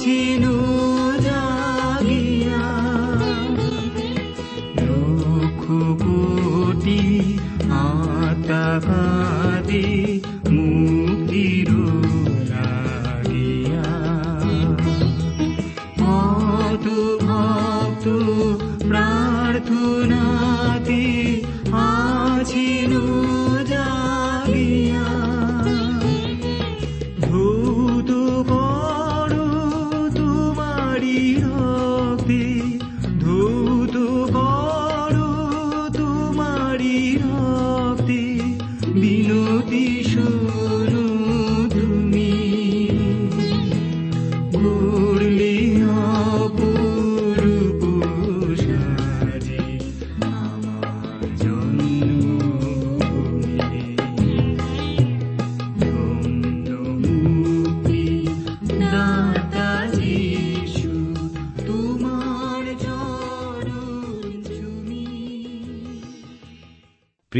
Latino.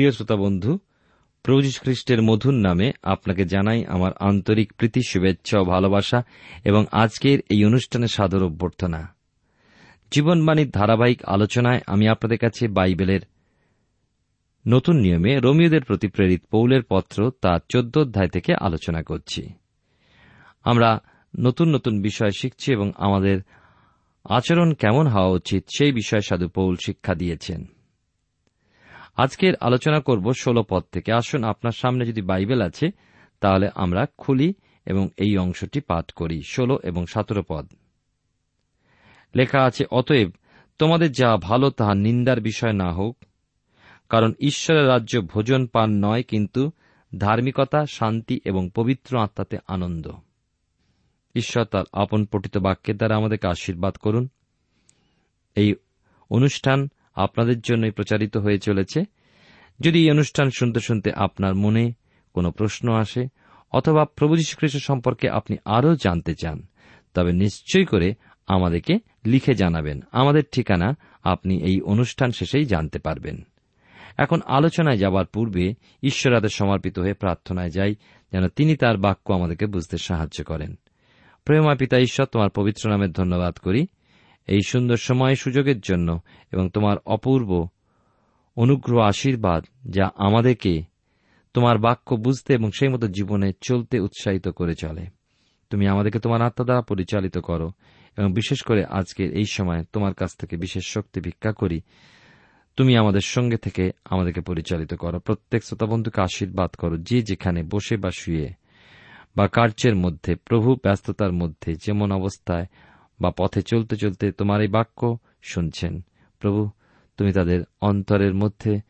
প্রিয় শ্রোতা বন্ধু, প্রভু খ্রিস্টের মধুর নামে আপনাকে জানাই আমার আন্তরিক প্রীতি, শুভেচ্ছা ও ভালোবাসা এবং আজকের এই অনুষ্ঠানে সাদর অভ্যর্থনা। জীবনবাণীর ধারাবাহিক আলোচনায় আমি আপনাদের কাছে বাইবেলের নতুন নিয়মে রোমিওদের প্রতি প্রেরিত পৌলের পত্র তার চোদ্দ অধ্যায় থেকে আলোচনা করছি। আমরা নতুন নতুন বিষয় শিখছি এবং আমাদের আচরণ কেমন হওয়া উচিত সেই বিষয়ে সাধু পৌল শিক্ষা দিয়েছেন। আজকের আলোচনা করব ষোলো পদ থেকে। আসুন, আপনার সামনে যদি বাইবেল আছে, তাহলে আমরা খুলি এবং এই অংশটি পাঠ করি। ষোলো এবং সতেরো পদ। লেখা আছে, অতএব তোমাদের যা ভালো তাহা নিন্দার বিষয় না হোক, কারণ ঈশ্বরের রাজ্য ভোজন পান নয়, কিন্তু ধার্মিকতা, শান্তি এবং পবিত্র আত্মাতে আনন্দ। ঈশ্বর তার আপন পঠিত বাক্যের দ্বারা আমাদেরকে আশীর্বাদ করুন। এই অনুষ্ঠান আপনাদের জন্যই প্রচারিত হয়ে চলেছে। যদি এই অনুষ্ঠান শুনতে শুনতে আপনার মনে কোনো প্রশ্ন আসে, অথবা প্রভু যীশু খ্রিস্ট সম্পর্কে আপনি আরও জানতে চান, তবে নিশ্চয় করে আমাদেরকে লিখে জানাবেন। আমাদের ঠিকানা আপনি এই অনুষ্ঠান শেষেই জানতে পারবেন। এখন আলোচনায় যাবার পূর্বে ঈশ্বরাদের সমর্পিত হয়ে প্রার্থনায় যাই, যেন তিনি তার বাক্য আমাদেরকে বুঝতে সাহায্য করেন। প্রেমা পিতা ঈশ্বর, তোমার পবিত্র নামের ধন্যবাদ করি। এই সুন্দর সময় সুযোগের জন্য এবং তোমার অপূর্ব অনুগ্রহ আশীর্বাদ যা আমাদেরকে তোমার বাক্য বুঝতে এবং সেই মতো জীবনে চলতে উৎসাহিত করে চলে। তুমি আমাদেরকে তোমার আত্মা দ্বারা পরিচালিত করো এবং বিশেষ করে আজকের এই সময় তোমার কাছ থেকে বিশেষ শক্তি ভিক্ষা করি। তুমি আমাদের সঙ্গে থেকে আমাদেরকে পরিচালিত করো। প্রত্যেক শ্রোতাবন্ধুকে আশীর্বাদ করো যে যেখানে বসে বা শুয়ে বা কার্যের মধ্যে, প্রভু ব্যস্ততার মধ্যে, যেমন অবস্থায় বা পথে চলতে চলতে তোমার এই বাক্য শুনছেন। প্রভু, তুমি তাদের অন্তরের মধ্যে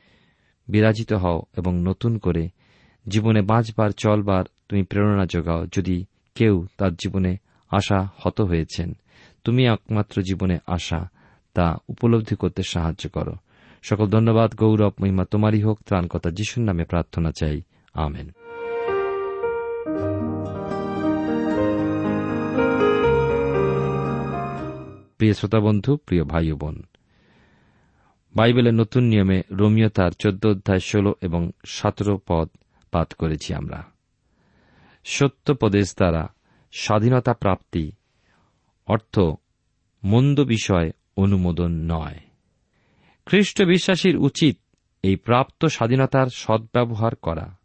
বিরাজিত হও এবং নতুন করে জীবনে বাঁচবার, চলবার তুমি প্রেরণা যোগাও যদি কেউ তার জীবনে আশা হত হয়েছেন। তুমি একমাত্র জীবনে আশা, তা উপলব্ধি করতে সাহায্য করো। সকল ধন্যবাদ, গৌরব, মহিমা তোমারই হোক ত্রাণকতা যিশুর নামে প্রার্থনা চাই। আমেন। প্রিয় শ্রোতা বন্ধু প্রিয় ভাই বোন বাইবেলের নতুন নিয়মে রোমিও তার চোদ্দ অধ্যায় ষোল এবং সতেরো পদ পাঠ করেছি আমরা। সত্য পদেশ দ্বারা স্বাধীনতা প্রাপ্তি অর্থ মন্দ বিষয় অনুমোদন নয়। খ্রিস্ট বিশ্বাসীর উচিত এই প্রাপ্ত স্বাধীনতার সদ্ব্যবহার করা।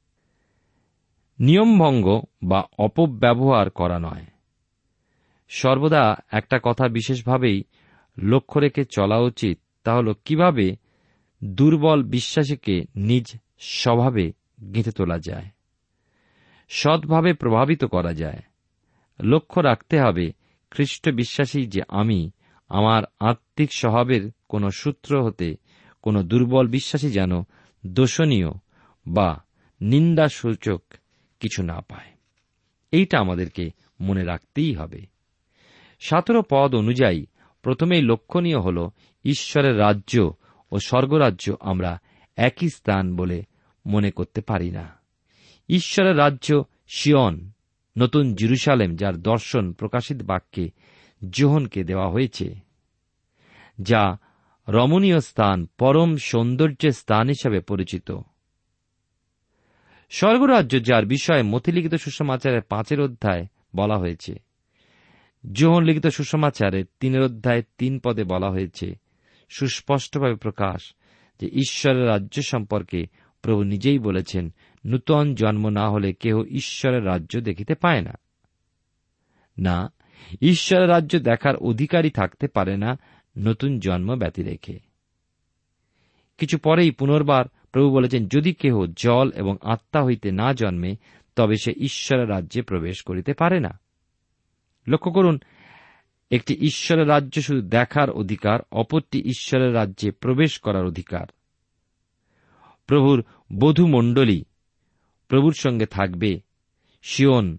নিয়মভঙ্গ বা অপব্যবহার করা নয়। সর্বদা একটা কথা বিশেষভাবেই লক্ষ্য রেখে চলা উচিত, তা হল কীভাবে দুর্বল বিশ্বাসীকে নিজ স্বভাবে গেঁথে তোলা যায়, সৎভাবে প্রভাবিত করা যায়। লক্ষ্য রাখতে হবে, খ্রিস্ট বিশ্বাসী যে আমি, আমার আত্মিক স্বভাবের কোনো সূত্র হতে কোনো দুর্বল বিশ্বাসী যেন দোষণীয় বা নিন্দাসূচক কিছু না পায়। এইটা আমাদেরকে মনে রাখতেই হবে। সতেরো পদ অনুযায়ী প্রথমেই লক্ষণীয় হল ঈশ্বরের রাজ্য ও স্বর্গরাজ্য আমরা একই স্থান বলে মনে করতে পারি না। ঈশ্বরের রাজ্য শিয়ন নতুন জিরুসালেম যার দর্শন প্রকাশিত বাক্যে জোহনকে দেওয়া হয়েছে, যা রমণীয় স্থান পরম সৌন্দর্যের স্থান হিসাবে পরিচিত। স্বর্গরাজ্য যার বিষয়ে মতিলিখিত সুষমাচারের পাঁচের অধ্যায় বলা হয়েছে। যোহন লিখিত সুসমাচারে তিনের অধ্যায় তিন পদে বলা হয়েছে, সুস্পষ্টভাবে প্রকাশ যে ঈশ্বরের রাজ্য সম্পর্কে প্রভু নিজেই বলেছেন, নূতন জন্ম না হলে কেহ ঈশ্বরের রাজ্য দেখিতে পায় না। না, ঈশ্বরের রাজ্য দেখার অধিকারী থাকতে পারে না, নতুন জন্ম ব্যতি রেখে। কিছু পরেই পুনর্বার প্রভু বলেছেন, যদি কেহ জল এবং আত্মা হইতে না জন্মে, তবে সে ঈশ্বরের রাজ্যে প্রবেশ করিতে পারে না। লক্ষ্য করুন, একটি ঈশ্বরের রাজ্য শুধু দেখার অধিকার, অপরটি ঈশ্বরের রাজ্যে প্রবেশ করার অধিকার। প্রভুর বধুমণ্ডলী প্রভুর সঙ্গে থাকবে শিওন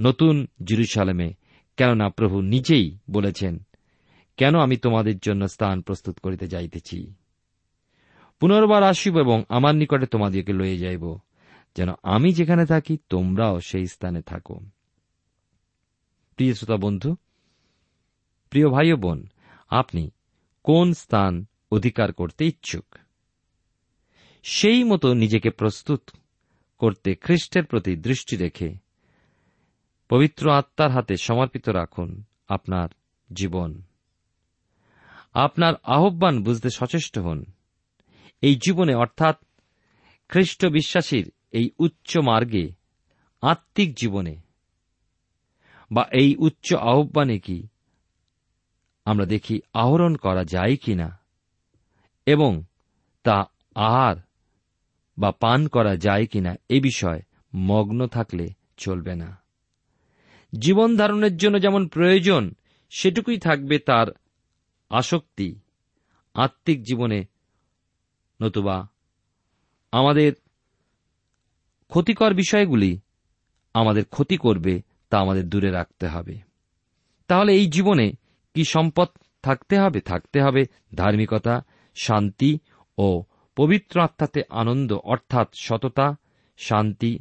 নতুন জিরুসালামে, কেননা প্রভু নিজেই বলেছেন, কেন আমি তোমাদের জন্য স্থান প্রস্তুত করিতে যাইতেছি? পুনর্বার আসিব এবং আমার নিকটে তোমাদেরকে লয়ে যাইব। যেন আমি যেখানে থাকি, তোমরাও সেই স্থানে থাকো। প্রিয় শ্রোতা বন্ধু, প্রিয় ভাই বোন, আপনি কোন স্থান অধিকার করতে ইচ্ছুক? সেই মতো নিজেকে প্রস্তুত করতে খ্রিস্টের প্রতি দৃষ্টি রেখে পবিত্র আত্মার হাতে সমর্পিত রাখুন আপনার জীবন। আপনার আহ্বান বুঝতে সচেষ্ট হন। এই জীবনে অর্থাৎ খ্রিস্ট বিশ্বাসীর এই উচ্চ মার্গে আত্মিক জীবনে বা এই উচ্চ আহ্বানে কি? আমরা দেখি আহরণ করা যায় কি না? এবং তা আহার বা পান করা যায় কিনা এ বিষয়ে মগ্ন থাকলে চলবে না। জীবন ধারণের জন্য যেমন প্রয়োজন, সেটুকুই থাকবে তার আসক্তি। আত্মিক জীবনে নতুবা আমাদের ক্ষতিকর বিষয়গুলি আমাদের ক্ষতি করবে তা আমাদের দূরে রাখতে হবে। তাহলে এই জীবনে কি সম্পদ থাকতে হবে? থাকতে হবে ধার্মিকতা, শান্তি ও পবিত্র আত্মাতে আনন্দ, অর্থাৎ সততা, শান্তি।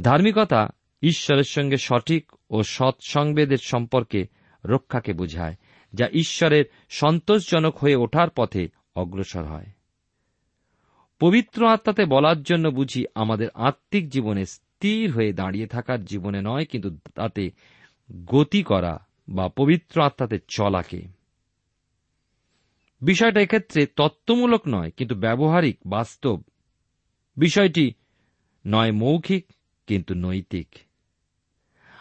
ধার্মিকতা ঈশ্বরের সঙ্গে সঠিক ও সৎসংবেদের সম্পর্কে রক্ষাকে বোঝায়, যা ঈশ্বরের সন্তোষজনক হয়ে ওঠার পথে অগ্রসর হয়। পবিত্র আত্মাতে বলার জন্য বুঝি আমাদের আত্মিক জীবনে স্থির হয়ে দাঁড়িয়ে থাকার জীবনে নয়, কিন্তু তাতে গতি করা বা পবিত্র আত্মাতে চলাকে। বিষয়টা এক্ষেত্রে তত্ত্বমূলক নয়, কিন্তু ব্যবহারিক, বাস্তব। বিষয়টি নয় মৌখিক, কিন্তু নৈতিক।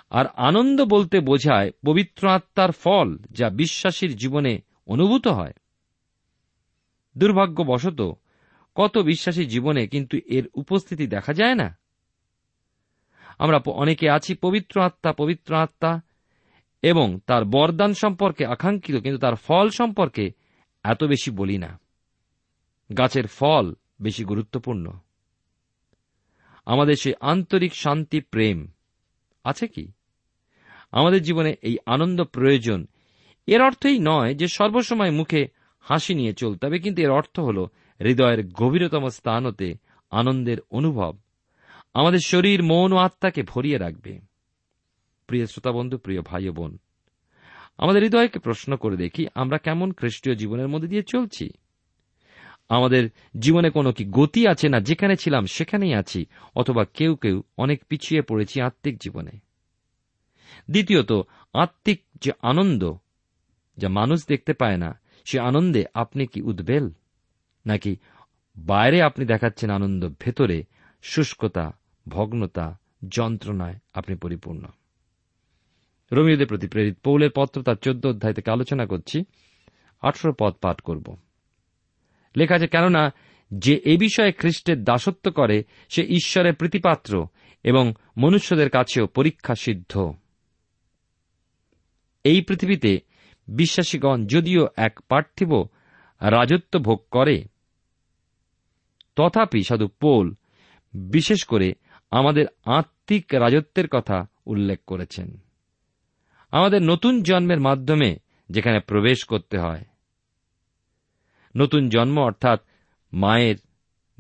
আর আনন্দ বলতে বোঝায় পবিত্র আত্মার ফল, যা বিশ্বাসীর জীবনে অনুভূত হয়। দুর্ভাগ্যবশত, কত বিশ্বাসী জীবনে কিন্তু এর উপস্থিতি দেখা যায় না? আমরা অনেকে আছি পবিত্র আত্মা পবিত্র আত্মা, এবং তার বরদান সম্পর্কে আকাঙ্ক্ষিত, কিন্তু তার ফল সম্পর্কে এত বেশি বলি না। গাছের ফল বেশি গুরুত্বপূর্ণ। আমাদের সে আন্তরিক শান্তি, প্রেম আছে কি? আমাদের জীবনে এই আনন্দ প্রয়োজন। এর অর্থই নয় যে সর্বসময় মুখে হাসি নিয়ে চলতে হবে, কিন্তু এর অর্থ হল হৃদয়ের গভীরতম স্থান হতে আনন্দের অনুভব। আমাদের শরীর, মন ও আত্মাকে ভরিয়ে রাখবে। প্রিয় শ্রোতাবন্ধু, প্রিয় ভাই বোন, আমাদের হৃদয়কে প্রশ্ন করে দেখি, আমরা কেমন খ্রিস্টীয় জীবনের মধ্যে দিয়ে চলছি? আমাদের জীবনে কোনো কি গতি আছে না যেখানে ছিলাম সেখানেই আছি, অথবা কেউ কেউ অনেক পিছিয়ে পড়েছি আত্মিক জীবনে? দ্বিতীয়ত, আত্মিক যে আনন্দ যা মানুষ দেখতে পায় না, সে আনন্দে আপনি কি উদ্বেল? নাকি বাইরে আপনি দেখাচ্ছেন আনন্দ, ভেতরে শুষ্কতা ভগ্নতা, যন্ত্রণায় আপনি পরিপূর্ণ। রোমিওদের প্রতি প্রেরিত পৌলের পত্র তার চোদ্দ অধ্যায় থেকে আলোচনা করছি। আঠারো পদ পাঠ করব। লেখা আছে, কেননা যে এ বিষয়ে খ্রিস্টের দাসত্ব করে, সে ঈশ্বরের প্রীতিপাত্র এবং মনুষ্যদের কাছেও পরীক্ষা সিদ্ধ। এই পৃথিবীতে বিশ্বাসীগণ যদিও এক পার্থিব রাজত্ব ভোগ করে, তথাপি সাধু পোল, বিশেষ করে আমাদের আত্মিক রাজত্বের কথা উল্লেখ করেছেন। আমাদের নতুন জন্মের মাধ্যমে যেখানে প্রবেশ করতে হয়। নতুন জন্ম অর্থাৎ মায়ের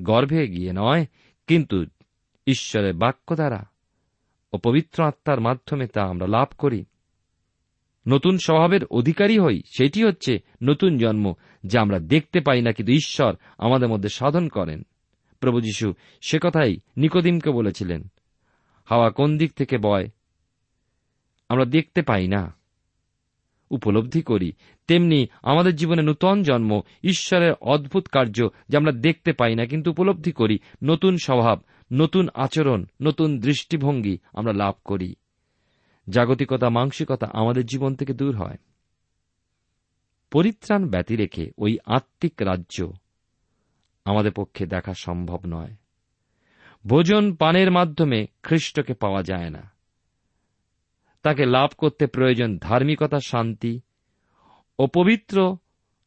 গর্ভে গিয়ে নয়, কিন্তু ঈশ্বরের বাক্য দ্বারা ও পবিত্র আত্মার মাধ্যমে তা আমরা লাভ করি। নতুন স্বভাবের অধিকারী হই, সেটি হচ্ছে নতুন জন্ম যা আমরা দেখতে পাই না, কিন্তু ঈশ্বর আমাদের মধ্যে সাধন করেন। প্রভু যীশু, সে কথাই নিকোদিমকে বলেছিলেন। হাওয়া কোন দিক থেকে বয়? আমরা দেখতে পাই না। উপলব্ধি করি, তেমনি আমাদের জীবনে নূতন জন্ম, ঈশ্বরের অদ্ভুত কার্য যা আমরা দেখতে পাই না, কিন্তু উপলব্ধি করি, নতুন স্বভাব, নতুন আচরণ, নতুন দৃষ্টিভঙ্গি আমরা লাভ করি। জাগতিকতা, মানসিকতা আমাদের জীবন থেকে দূর হয়। পরিত্রাণ ব্যতি রেখে ওই আত্মিক রাজ্য আমাদের পক্ষে দেখা সম্ভব নয়। ভোজন পানের মাধ্যমে খ্রিস্টকে পাওয়া যায় না। তাকে লাভ করতে প্রয়োজন ধার্মিকতা, শান্তি ও পবিত্র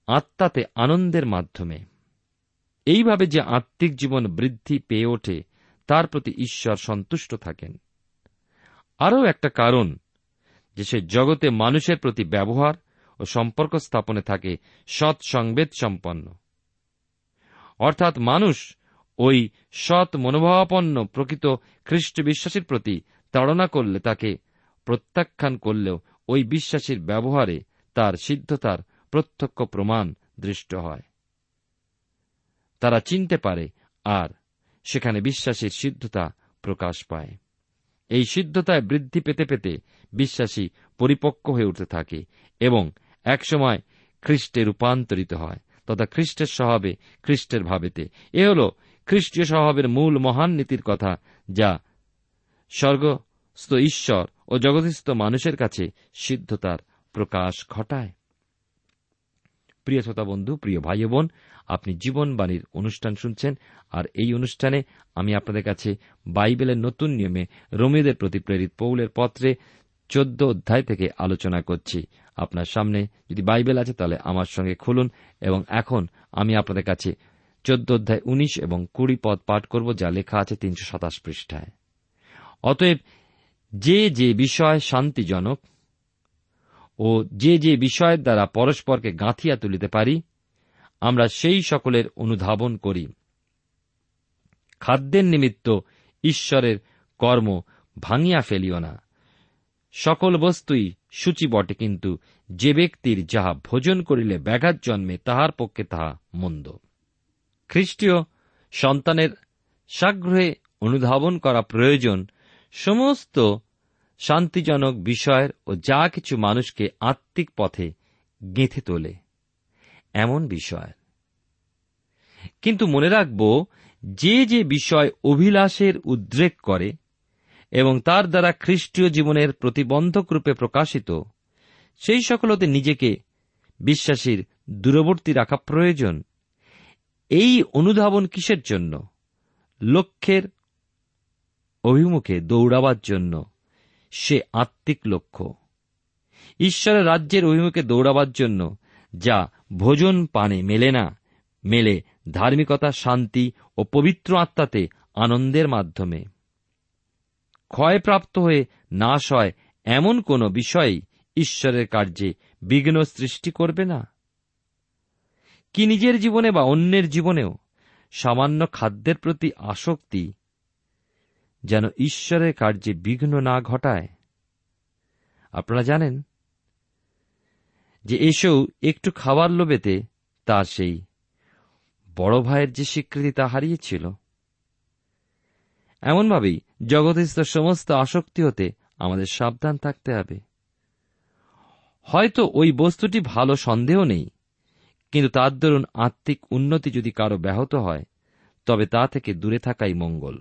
আত্মাতে আনন্দের মাধ্যমে। এইভাবে যে আত্মিক জীবন বৃদ্ধি পেয়ে ওঠে, তার প্রতি ঈশ্বর সন্তুষ্ট থাকেন। আরও একটা কারণ যে সে জগতে মানুষের প্রতি ব্যবহার ও সম্পর্ক স্থাপনে থাকে সৎ সংবেদ সম্পন্ন। অর্থাৎ মানুষ ওই সৎ মনোভাবাপন্ন প্রকৃত খ্রিস্ট বিশ্বাসীর প্রতি তাড়না করলে, তাকে প্রত্যাখ্যান করলেও ওই বিশ্বাসীর ব্যবহারে তার সিদ্ধতার প্রত্যক্ষ প্রমাণ দৃষ্ট হয়। তারা চিনতে পারে আর সেখানে বিশ্বাসীর সিদ্ধতা প্রকাশ পায়। এই সিদ্ধতায় বৃদ্ধি পেতে পেতে বিশ্বাসী পরিপক্ক হয়ে উঠতে থাকে এবং একসময় খ্রিস্টে রূপান্তরিত হয়। তথা খ্রিস্টের স্বভাবে খ্রিস্টের ভাবেতে। এ হল খ্রিস্টীয় স্বভাবের মূল মহান নীতির কথা, যা স্বর্গস্থ ঈশ্বর ও জগদস্থ মানুষের কাছে সিদ্ধতার প্রকাশ ঘটায়। প্রিয় শ্রোতা বন্ধু, প্রিয় ভাই বোন, আপনি জীবনবাণীর অনুষ্ঠান শুনছেন, আর এই অনুষ্ঠানে আমি আপনাদের কাছে বাইবেলের নতুন নিয়মে রোমীদের প্রতি প্রেরিত পৌলের পত্রে চোদ্দ অধ্যায় থেকে আলোচনা করছি। আপনার সামনে যদি বাইবেল আছে, তাহলে আমার সঙ্গে খুলুন এবং এখন আমি আপনাদের কাছে চোদ্দ অধ্যায় উনিশ এবং কুড়ি পদ পাঠ করব, যা লেখা আছে তিনশো সাতাশ পৃষ্ঠায়। অতএব যে যে বিষয় শান্তিজনক ও যে যে বিষয়ের দ্বারা পরস্পরকে গাঁথিয়া তুলিতে পারি, আমরা সেই সকলের অনুধাবন করি। খাদ্যের নিমিত্ত ঈশ্বরের কর্ম ভাঙিয়া ফেলিও না। সকল বস্তুই সূচি বটে, কিন্তু যে ব্যক্তির যাহা ভোজন করিলে ব্যাঘাত জন্মে, তাহার পক্ষে তাহা মন্দ। খ্রিস্টীয় সন্তানের সাগ্রহে অনুধাবন করা প্রয়োজন সমস্ত শান্তিজনক বিষয়ের ও যা কিছু মানুষকে আত্মিক পথে গেঁথে তোলে, এমন বিষয়। কিন্তু মনে রাখব, যে যে বিষয় অভিলাষের উদ্রেক করে এবং তার দ্বারা খ্রিস্টীয় জীবনের প্রতিবন্ধক রূপে প্রকাশিত। সেই সকলতে নিজেকে বিশ্বাসীর দূরবর্তী রাখা প্রয়োজন। এই অনুধাবন কিসের জন্য? লক্ষ্যের অভিমুখে দৌড়াবার জন্য। সে আত্মিক লক্ষ্য। ঈশ্বরের রাজ্যের অভিমুখে দৌড়াবার জন্য, যা ভোজন পানে মেলে না, মেলে ধার্মিকতা, শান্তি ও পবিত্র আত্মাতে আনন্দের মাধ্যমে। ক্ষয়প্রাপ্ত হয়ে নাশ হয় এমন কোন বিষয়ই ঈশ্বরের কার্যে বিঘ্ন সৃষ্টি করবে না। কি নিজের জীবনে বা অন্যের জীবনেও সামান্য খাদ্যের প্রতি আসক্তি যেন ঈশ্বরের কার্যে বিঘ্ন না ঘটায়? আপনারা জানেন যে এসেও একটু খাবার লোভেতে তা সেই বড় ভাইয়ের যে স্বীকৃতি তা হারিয়েছিল। এমনভাবেই জগতস্থ সমস্ত আসক্তি হতে আমাদের সাবধান থাকতে হবে। হয়তো ওই বস্তুটি ভালো সন্দেহ নেই, কিন্তু তার দরুন আত্মিক উন্নতি যদি কারও ব্যাহত হয়, তবে তা থেকে দূরে থাকাই মঙ্গল।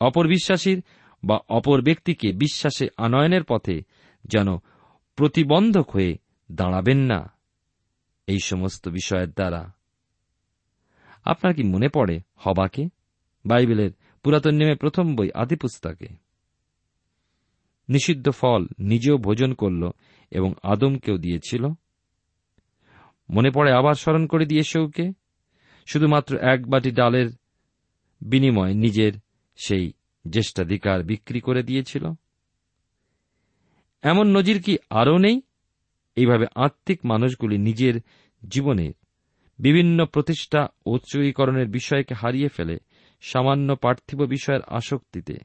অপর বিশ্বাসীর বা অপর ব্যক্তিকে বিশ্বাসে আনয়নের পথে যেন প্রতিবন্ধক হয়ে দাঁড়াবেন না, এই সমস্ত বিষয়ের দ্বারা। আপনার কি মনে পড়ে হবাকে? বাইবেলের পুরাতন নিয়মে প্রথম বই আদি পুস্তকে নিষিদ্ধ ফল নিজেও ভোজন করল এবং আদমকেও দিয়েছিল। মনে পড়ে আবার স্মরণ করে দিয়ে সেউকে শুধুমাত্র এক বাটি ডালের বিনিময়ে নিজের সেই জ্যেষ্ঠাধিকার বিক্রি করে দিয়েছিল। এমন নজির কি আরও নেই? এইভাবে আত্মিক মানুষগুলি নিজের জীবনের বিভিন্ন প্রতিষ্ঠা ও বিষয়কে হারিয়ে ফেলে সামান্য পার্থিব বিষয়ের আসক্তিতে।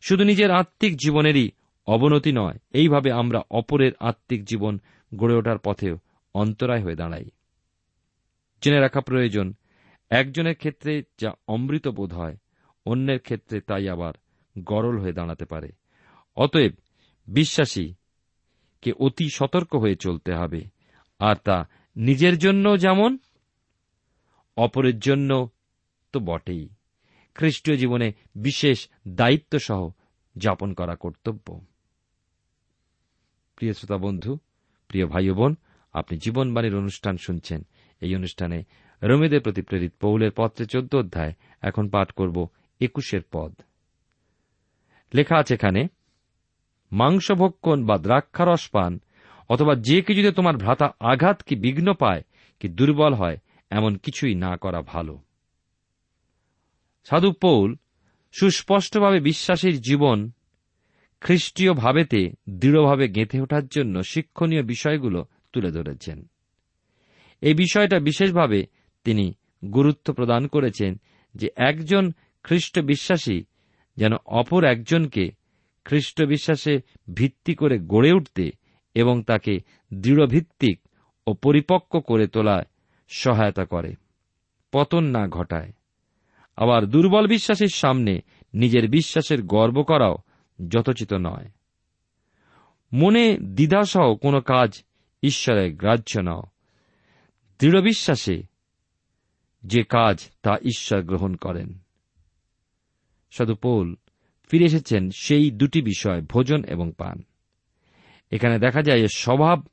শুধু নিজের আত্মিক জীবনেরই অবনতি নয়, এইভাবে আমরা অপরের আত্মিক জীবন গড়ে ওঠার পথেও অন্তরায় হয়ে দাঁড়াই। জেনে রাখা প্রয়োজন, একজনের ক্ষেত্রে যা অমৃত বোধ হয়, অন্যের ক্ষেত্রে তাই আবার গরল হয়ে দাঁড়াতে পারে। অতএব বিশ্বাসী, কে অতি সতর্ক হয়ে চলতে হবে, আর তা নিজের জন্য যেমন, অপরের জন্য তো বটেই। খ্রিস্টীয় জীবনে বিশেষ দায়িত্ব সহ যাপন করা কর্তব্য। প্রিয় শ্রোতা বন্ধু, প্রিয় ভাই বোন, আপনি জীবনবাণীর অনুষ্ঠান শুনছেন। এই অনুষ্ঠানে রমিদের প্রতি প্রেরিত পৌলের পত্রে চোদ্দ অধ্যায়, এখন পাঠ করব একুশের পদ। লেখা আছে এখানে, মাংসভক্ষণ বা দ্রাক্ষারস পান, অথবা যে কিছুতে তোমার ভ্রাতা আঘাত কি বিঘ্ন পায়, কি দুর্বল হয়, এমন কিছুই না করা ভালো। সাধু পৌল সুস্পষ্টভাবে বিশ্বাসীর জীবন খ্রিস্টীয় ভাবেতে দৃঢ়ভাবে গেঁথে ওঠার জন্য শিক্ষণীয় বিষয়গুলো তুলে ধরেছেন। এই বিষয়টা বিশেষভাবে তিনি গুরুত্ব প্রদান করেছেন যে একজন খ্রিস্ট বিশ্বাসী যেন অপর একজনকে খ্রিস্ট বিশ্বাসে ভিত্তি করে গড়ে উঠতে এবং তাকে দৃঢ়ভিত্তিক ও পরিপক্ক করে তোলায় সহায়তা করে। পতন না ঘটায়। আবার দুর্বল বিশ্বাসের সামনে নিজের বিশ্বাসের গর্ব করাও যথোচিত নয়। মনে দ্বিধাসহ কোনো কাজ ঈশ্বরের গ্রাহ্য নাও। দৃঢ় বিশ্বাসে যে কাজ তা ঈশ্বর গ্রহণ করেন। সাধু পৌল ফিরে এসেছেন সেই দুটি বিষয়, ভোজন এবং পান। এখানে দেখা যায় স্বভাব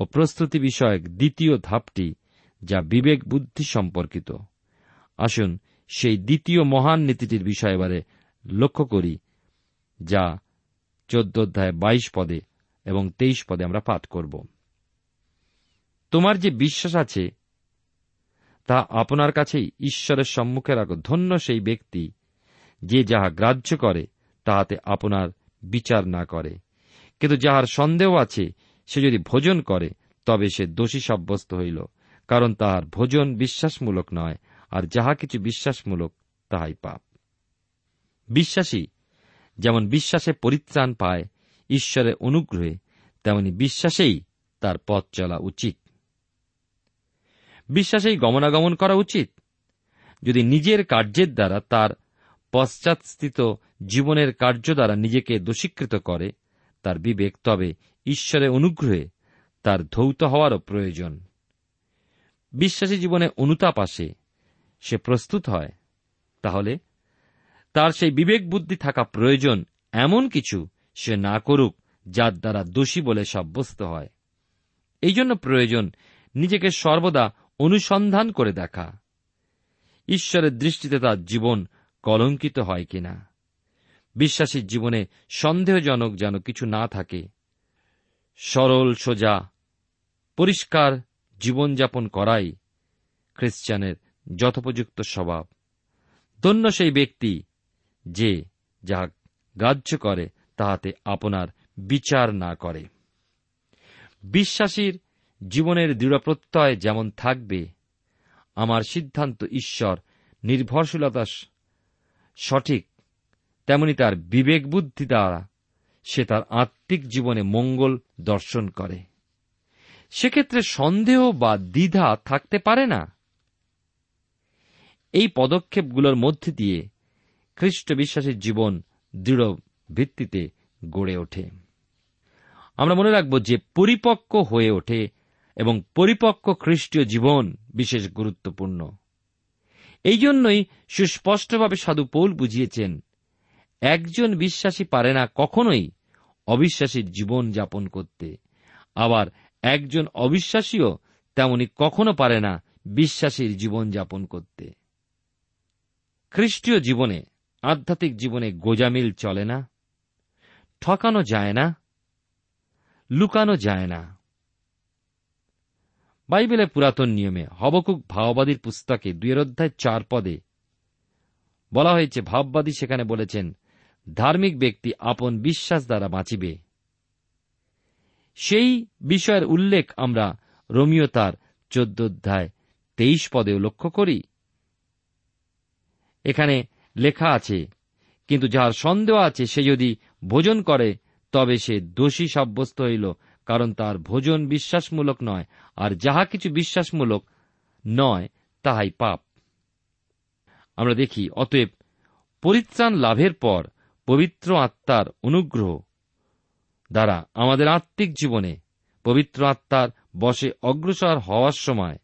ও প্রস্তুতি বিষয়ক দ্বিতীয় ধাপটি যা বিবেক বুদ্ধি সম্পর্কিত। আসুন সেই দ্বিতীয় মহান নীতিটির বিষয় এবারে লক্ষ্য করি, যা চোদ্দ অধ্যায় বাইশ পদে এবং তেইশ পদে আমরা পাঠ করব। তোমার যে বিশ্বাস আছে, তা আপনার কাছেই ঈশ্বরের সম্মুখে রাখো। ধন্য সেই ব্যক্তি যে যাহা গ্রাহ্য করে, তাহাতে আপনার বিচার না করে। কিন্তু যাহার সন্দেহ আছে, সে যদি ভোজন করে, তবে সে দোষী সাব্যস্ত হইল, কারণ তাহার ভোজন বিশ্বাসমূলক নয়। আর যাহা কিছু বিশ্বাসমূলক, তাহাই পাপ। বিশ্বাসী যেমন বিশ্বাসে পরিত্রাণ পায় ঈশ্বরের অনুগ্রহে, তেমনি বিশ্বাসেই তার পথ চলা উচিত। বিশ্বাসেই গমনাগমন করা উচিত। যদি নিজের কার্যের দ্বারা তার পশ্চাৎস্থিত জীবনের কার্য দ্বারা নিজেকে দোষীকৃত করে, তার বিবেক তবে ঈশ্বরের অনুগ্রহে তার ধৌত হওয়ারও প্রয়োজন। বিশ্বাসী জীবনে অনুতাপ আসে সে প্রস্তুত হয়। তাহলে তার সেই বিবেক বুদ্ধি থাকা প্রয়োজন এমন কিছু সে না করুক, যার দ্বারা দোষী বলে সাব্যস্ত হয়। এই জন্য প্রয়োজন নিজেকে সর্বদা অনুসন্ধান করে দেখা। ঈশ্বরের দৃষ্টিতে তার জীবন কলঙ্কিত হয় কিনা। বিশ্বাসীর জীবনে সন্দেহজনক যেন কিছু না থাকে। সরল, সোজা, পরিষ্কার জীবনযাপন করাই খ্রিস্টানের যথোপযুক্ত স্বভাব। ধন্য সেই ব্যক্তি যে যাহা গ্রাহ্য করে তাহাতে আপনার বিচার না করে। বিশ্বাসীর জীবনের দৃঢ়প্রত্যয় যেমন থাকবে, আমার সিদ্ধান্ত ঈশ্বর নির্ভরশীলতা সঠিক, তেমনি তার বিবেক বুদ্ধি দ্বারা সে তার আত্মিক জীবনে মঙ্গল দর্শন করে। সেক্ষেত্রে সন্দেহ বা দ্বিধা থাকতে পারে না। এই পদক্ষেপগুলোর মধ্যে দিয়ে খ্রিস্ট বিশ্বাসের জীবন দৃঢ় ভিত্তিতে গড়ে ওঠে। আমরা মনে রাখব যে পরিপক্ক হয়ে ওঠে এবং পরিপক্ক খ্রিস্টীয় জীবন বিশেষ গুরুত্বপূর্ণ। এই জন্যই সুস্পষ্টভাবে সাধু পৌল বুঝিয়েছেন, একজন বিশ্বাসী পারে না কখনোই অবিশ্বাসীর জীবন যাপন করতে। আবার একজন অবিশ্বাসীও তেমনি কখনো পারে না বিশ্বাসীর জীবন যাপন করতে। খ্রিস্টীয় জীবনে, আধ্যাত্মিক জীবনে গোজামিল চলে না, ঠকানো যায় না, লুকানো যায় না। বাইবেলের পুরাতন নিয়মে হবকুক ভাওবাদীর পুস্তকে দুয়ের অধ্যায় চার পদে বলা হয়েছে, ভাববাদী সেখানে বলেছেন, ধার্মিক ব্যক্তি আপন বিশ্বাস দ্বারা বাঁচিবে। সেই বিষয়ের উল্লেখ আমরা রোমিও তার চোদ্দ অধ্যায় তেইশ পদেও লক্ষ্য করি। এখানে লেখা আছে, কিন্তু যাহার সন্দেহ আছে সে যদি ভোজন করে, তবে সে দোষী সাব্যস্ত হইল, কারণ তার ভোজন বিশ্বাসমূলক নয়, আর যাহা কিছু বিশ্বাসমূলক নয়, তাহাই পাপ। আমরা দেখি, অতএব পরিত্রাণ লাভের পর পবিত্র আত্মার অনুগ্রহ দ্বারা আমাদের আত্মিক জীবনে পবিত্র আত্মার বসে অগ্রসর হওয়ার সময়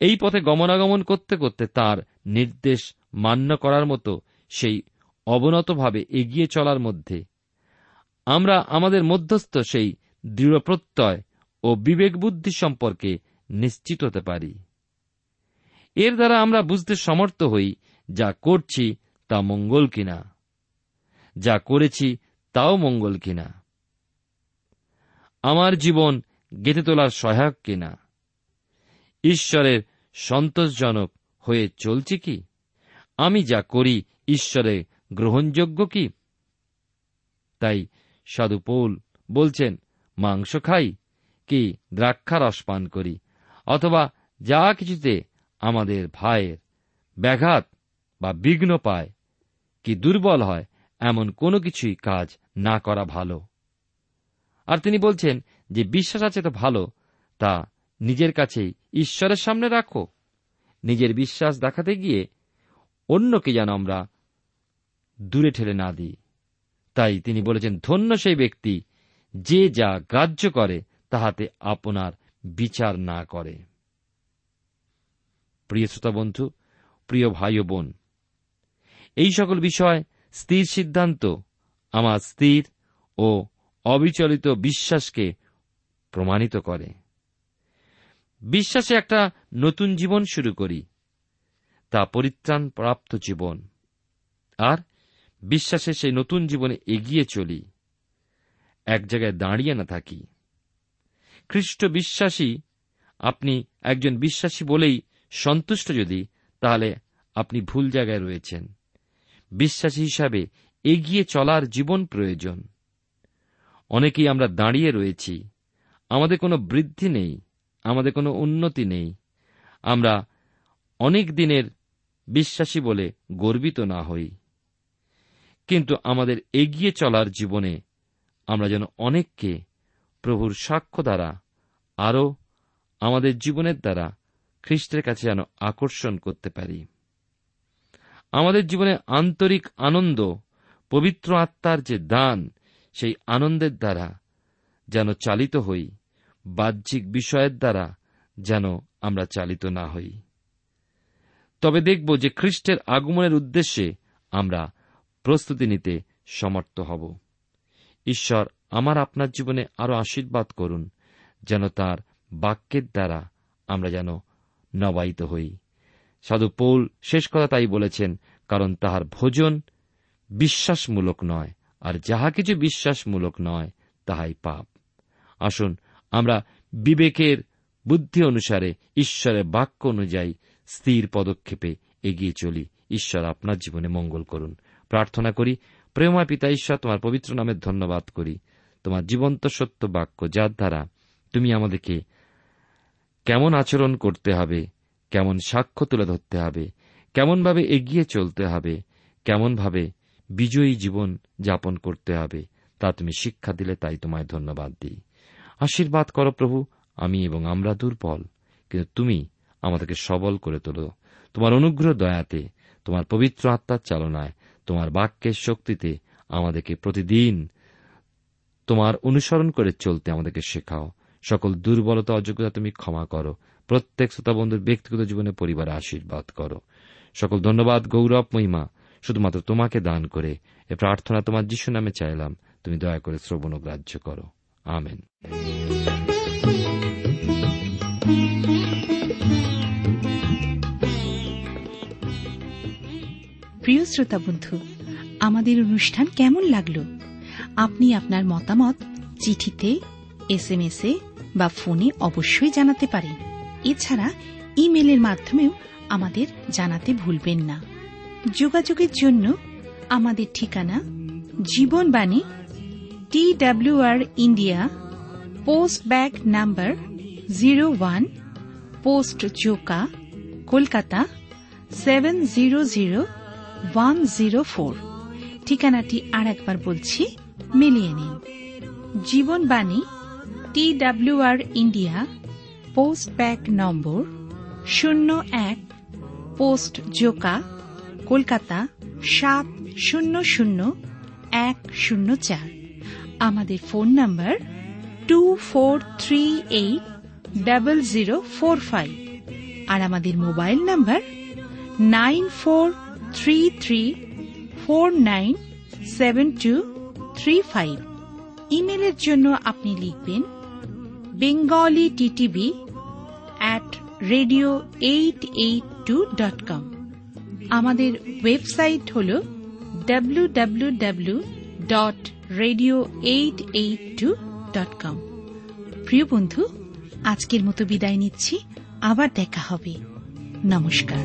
এই পথে গমনাগমন করতে করতে তার নির্দেশ মান্য করার মতো সেই অবনতভাবে এগিয়ে চলার মধ্যে। আমরা আমাদের মধ্যস্থ সেই দৃঢ় প্রত্যয় ও বিবেক বুদ্ধি সম্পর্কে নিশ্চিত হতে পারি। এর দ্বারা আমরা বুঝতে সমর্থ হই, যা করছি তা মঙ্গল কিনা? যা করেছি তাও মঙ্গল কিনা? আমার জীবন গেঁথে তোলার সহায়ক কিনা? ঈশ্বরের সন্তোষজনক হয়ে চলছে কি? আমি যা করি, ঈশ্বরে গ্রহণযোগ্য কি? তাই সাধু পৌল বলছেন, মাংস খাই কি দ্রাক্ষারস পান করি, অথবা যা কিছুতে আমাদের ভাইয়ের ব্যাঘাত বা বিঘ্ন পায়, কি দুর্বল হয়, এমন কোনো কিছুই কাজ না করা ভালো। আর তিনি বলছেন, যে বিশ্বাস আছে তো ভালো, তা নিজের কাছেই ঈশ্বরের সামনে রাখো। নিজের বিশ্বাস দেখাতে গিয়ে অন্যকে যেন আমরা দূরে ঠেলে না দিই। তাই তিনি বলেছেন, ধন্য সেই ব্যক্তি যে যা গ্রাহ্য করে, তাহাতে আপনার বিচার না করে। প্রিয় শ্রোতা বন্ধু, প্রিয় ভাই ও বোন, এই সকল বিষয়, স্থির সিদ্ধান্ত, আমার স্থির ও অবিচলিত বিশ্বাসকে প্রমাণিত করে। বিশ্বাসে একটা নতুন জীবন শুরু করি। তা পরিত্রাণ প্রাপ্ত জীবন। আর বিশ্বাসে সেই নতুন জীবনে এগিয়ে চলি। এক জায়গায় দাঁড়িয়ে না থাকি। খ্রিস্ট বিশ্বাসী, আপনি একজন বিশ্বাসী বলেই সন্তুষ্ট যদি, তাহলে আপনি ভুল জায়গায় রয়েছেন। বিশ্বাসী হিসাবে এগিয়ে চলার জীবন প্রয়োজন। অনেকেই আমরা দাঁড়িয়ে রয়েছি। আমাদের কোনো বৃদ্ধি নেই। আমাদের কোনো উন্নতি নেই। আমরা অনেক দিনের বিশ্বাসী বলে গর্বিত না হই। কিন্তু আমাদের এগিয়ে চলার জীবনে আমরা যেন অনেককে প্রভুর সাক্ষ্য দ্বারা আরও আমাদের জীবনের দ্বারা খ্রিস্টের কাছে যেন আকর্ষণ করতে পারি। আমাদের জীবনে আন্তরিক আনন্দ, পবিত্র আত্মার যে দান, সেই আনন্দের দ্বারা যেন চালিত হই, বাহ্যিক বিষয়ের দ্বারা যেন আমরা চালিত না হই। তবে দেখব যে খ্রিস্টের আগমনের উদ্দেশ্যে আমরা প্রস্তুতি নিতে সমর্থ হব। ঈশ্বর আমার আপনার জীবনে আরও আশীর্বাদ করুন, যেন তার বাক্যের দ্বারা আমরা যেন নবায়িত হই। সাধু পৌল শেষ কথা তাই বলেছেন, কারণ তাহার ভোজন বিশ্বাসমূলক নয়, আর যাহা কিছু বিশ্বাসমূলক নয়, তাহাই পাপ। আসুন, আমরা বিবেকের বুদ্ধি অনুসারে ঈশ্বরের বাক্য অনুযায়ী স্থির পদক্ষেপে এগিয়ে চলি। ঈশ্বর আপনার জীবনে মঙ্গল করুন। প্রার্থনা করি প্রেমা পিতা ঈশ্বর, তোমার পবিত্র নামের ধন্যবাদ করি। তোমার জীবন্ত সত্য বাক্য, যার দ্বারা তুমি আমাদেরকে কেমন আচরণ করতে হবে, কেমন সাক্ষ্য তুলে ধরতে হবে, কেমনভাবে এগিয়ে চলতে হবে, কেমনভাবে বিজয়ী জীবন যাপন করতে হবে, তা তুমি শিক্ষা দিলে তাই তোমায় ধন্যবাদ দিই। আশীর্বাদ করো প্রভু, আমি এবং আমরা দুর্বল, কিন্তু তুমি আমাদেরকে সবল করে তোলো। তোমার অনুগ্রহ দয়াতে, তোমার পবিত্র আত্মার চালনায়, তোমার বাক্যের শক্তিতে আমাদেরকে প্রতিদিন তোমার অনুসরণ করে চলতে আমাদেরকে শেখাও। সকল দুর্বলতা, অযোগ্যতা তুমি ক্ষমা করো। প্রত্যেক শ্রোতা বন্ধুর ব্যক্তিগত জীবনে পরিবারে আশীর্বাদ করো। সকল ধন্যবাদ, গৌরব, মহিমা, শুধুমাত্র তোমাকে দান করে। এ প্রার্থনা তোমার যিশু নামে চাইলাম। তুমি দয়া করে শ্রবণ গ্রাহ্য করো। আমেন। প্রিয় শ্রোতা বন্ধু, আমাদের অনুষ্ঠান কেমন লাগল? আপনি আপনার মতামত চিঠিতে এস এম এস এ বা ফোনে অবশ্যই জানাতে পারেন। এছাড়া ইমেলের মাধ্যমেও আমাদের জানাতে ভুলবেন না। যোগাযোগের জন্য আমাদের ঠিকানা Jibanbani T WR India post bag number zero one, post Joka Kolkata, seven zero zero one zero four. ঠিকানাটি আর একবার বলছি, মিলিয়ে নিন। Jibanbani T WR India, post bag number শূন্য এক, পোস্ট জোকা, কলকাতা সাত শূন্য শূন্য এক শূন্য চার। আমাদের phone number two four three eight double zero four five. আর আমাদের mobile number nine four three three four nine seven two three five ইমেলের জন্য আপনি লিখবেন Bengali TTV at radio eight eight two dot com আমাদের website হল W W W dot radio eight eight two dot com প্রিয় বন্ধু, আজকের মতো বিদায় নিচ্ছি। আবার দেখা হবে। নমস্কার।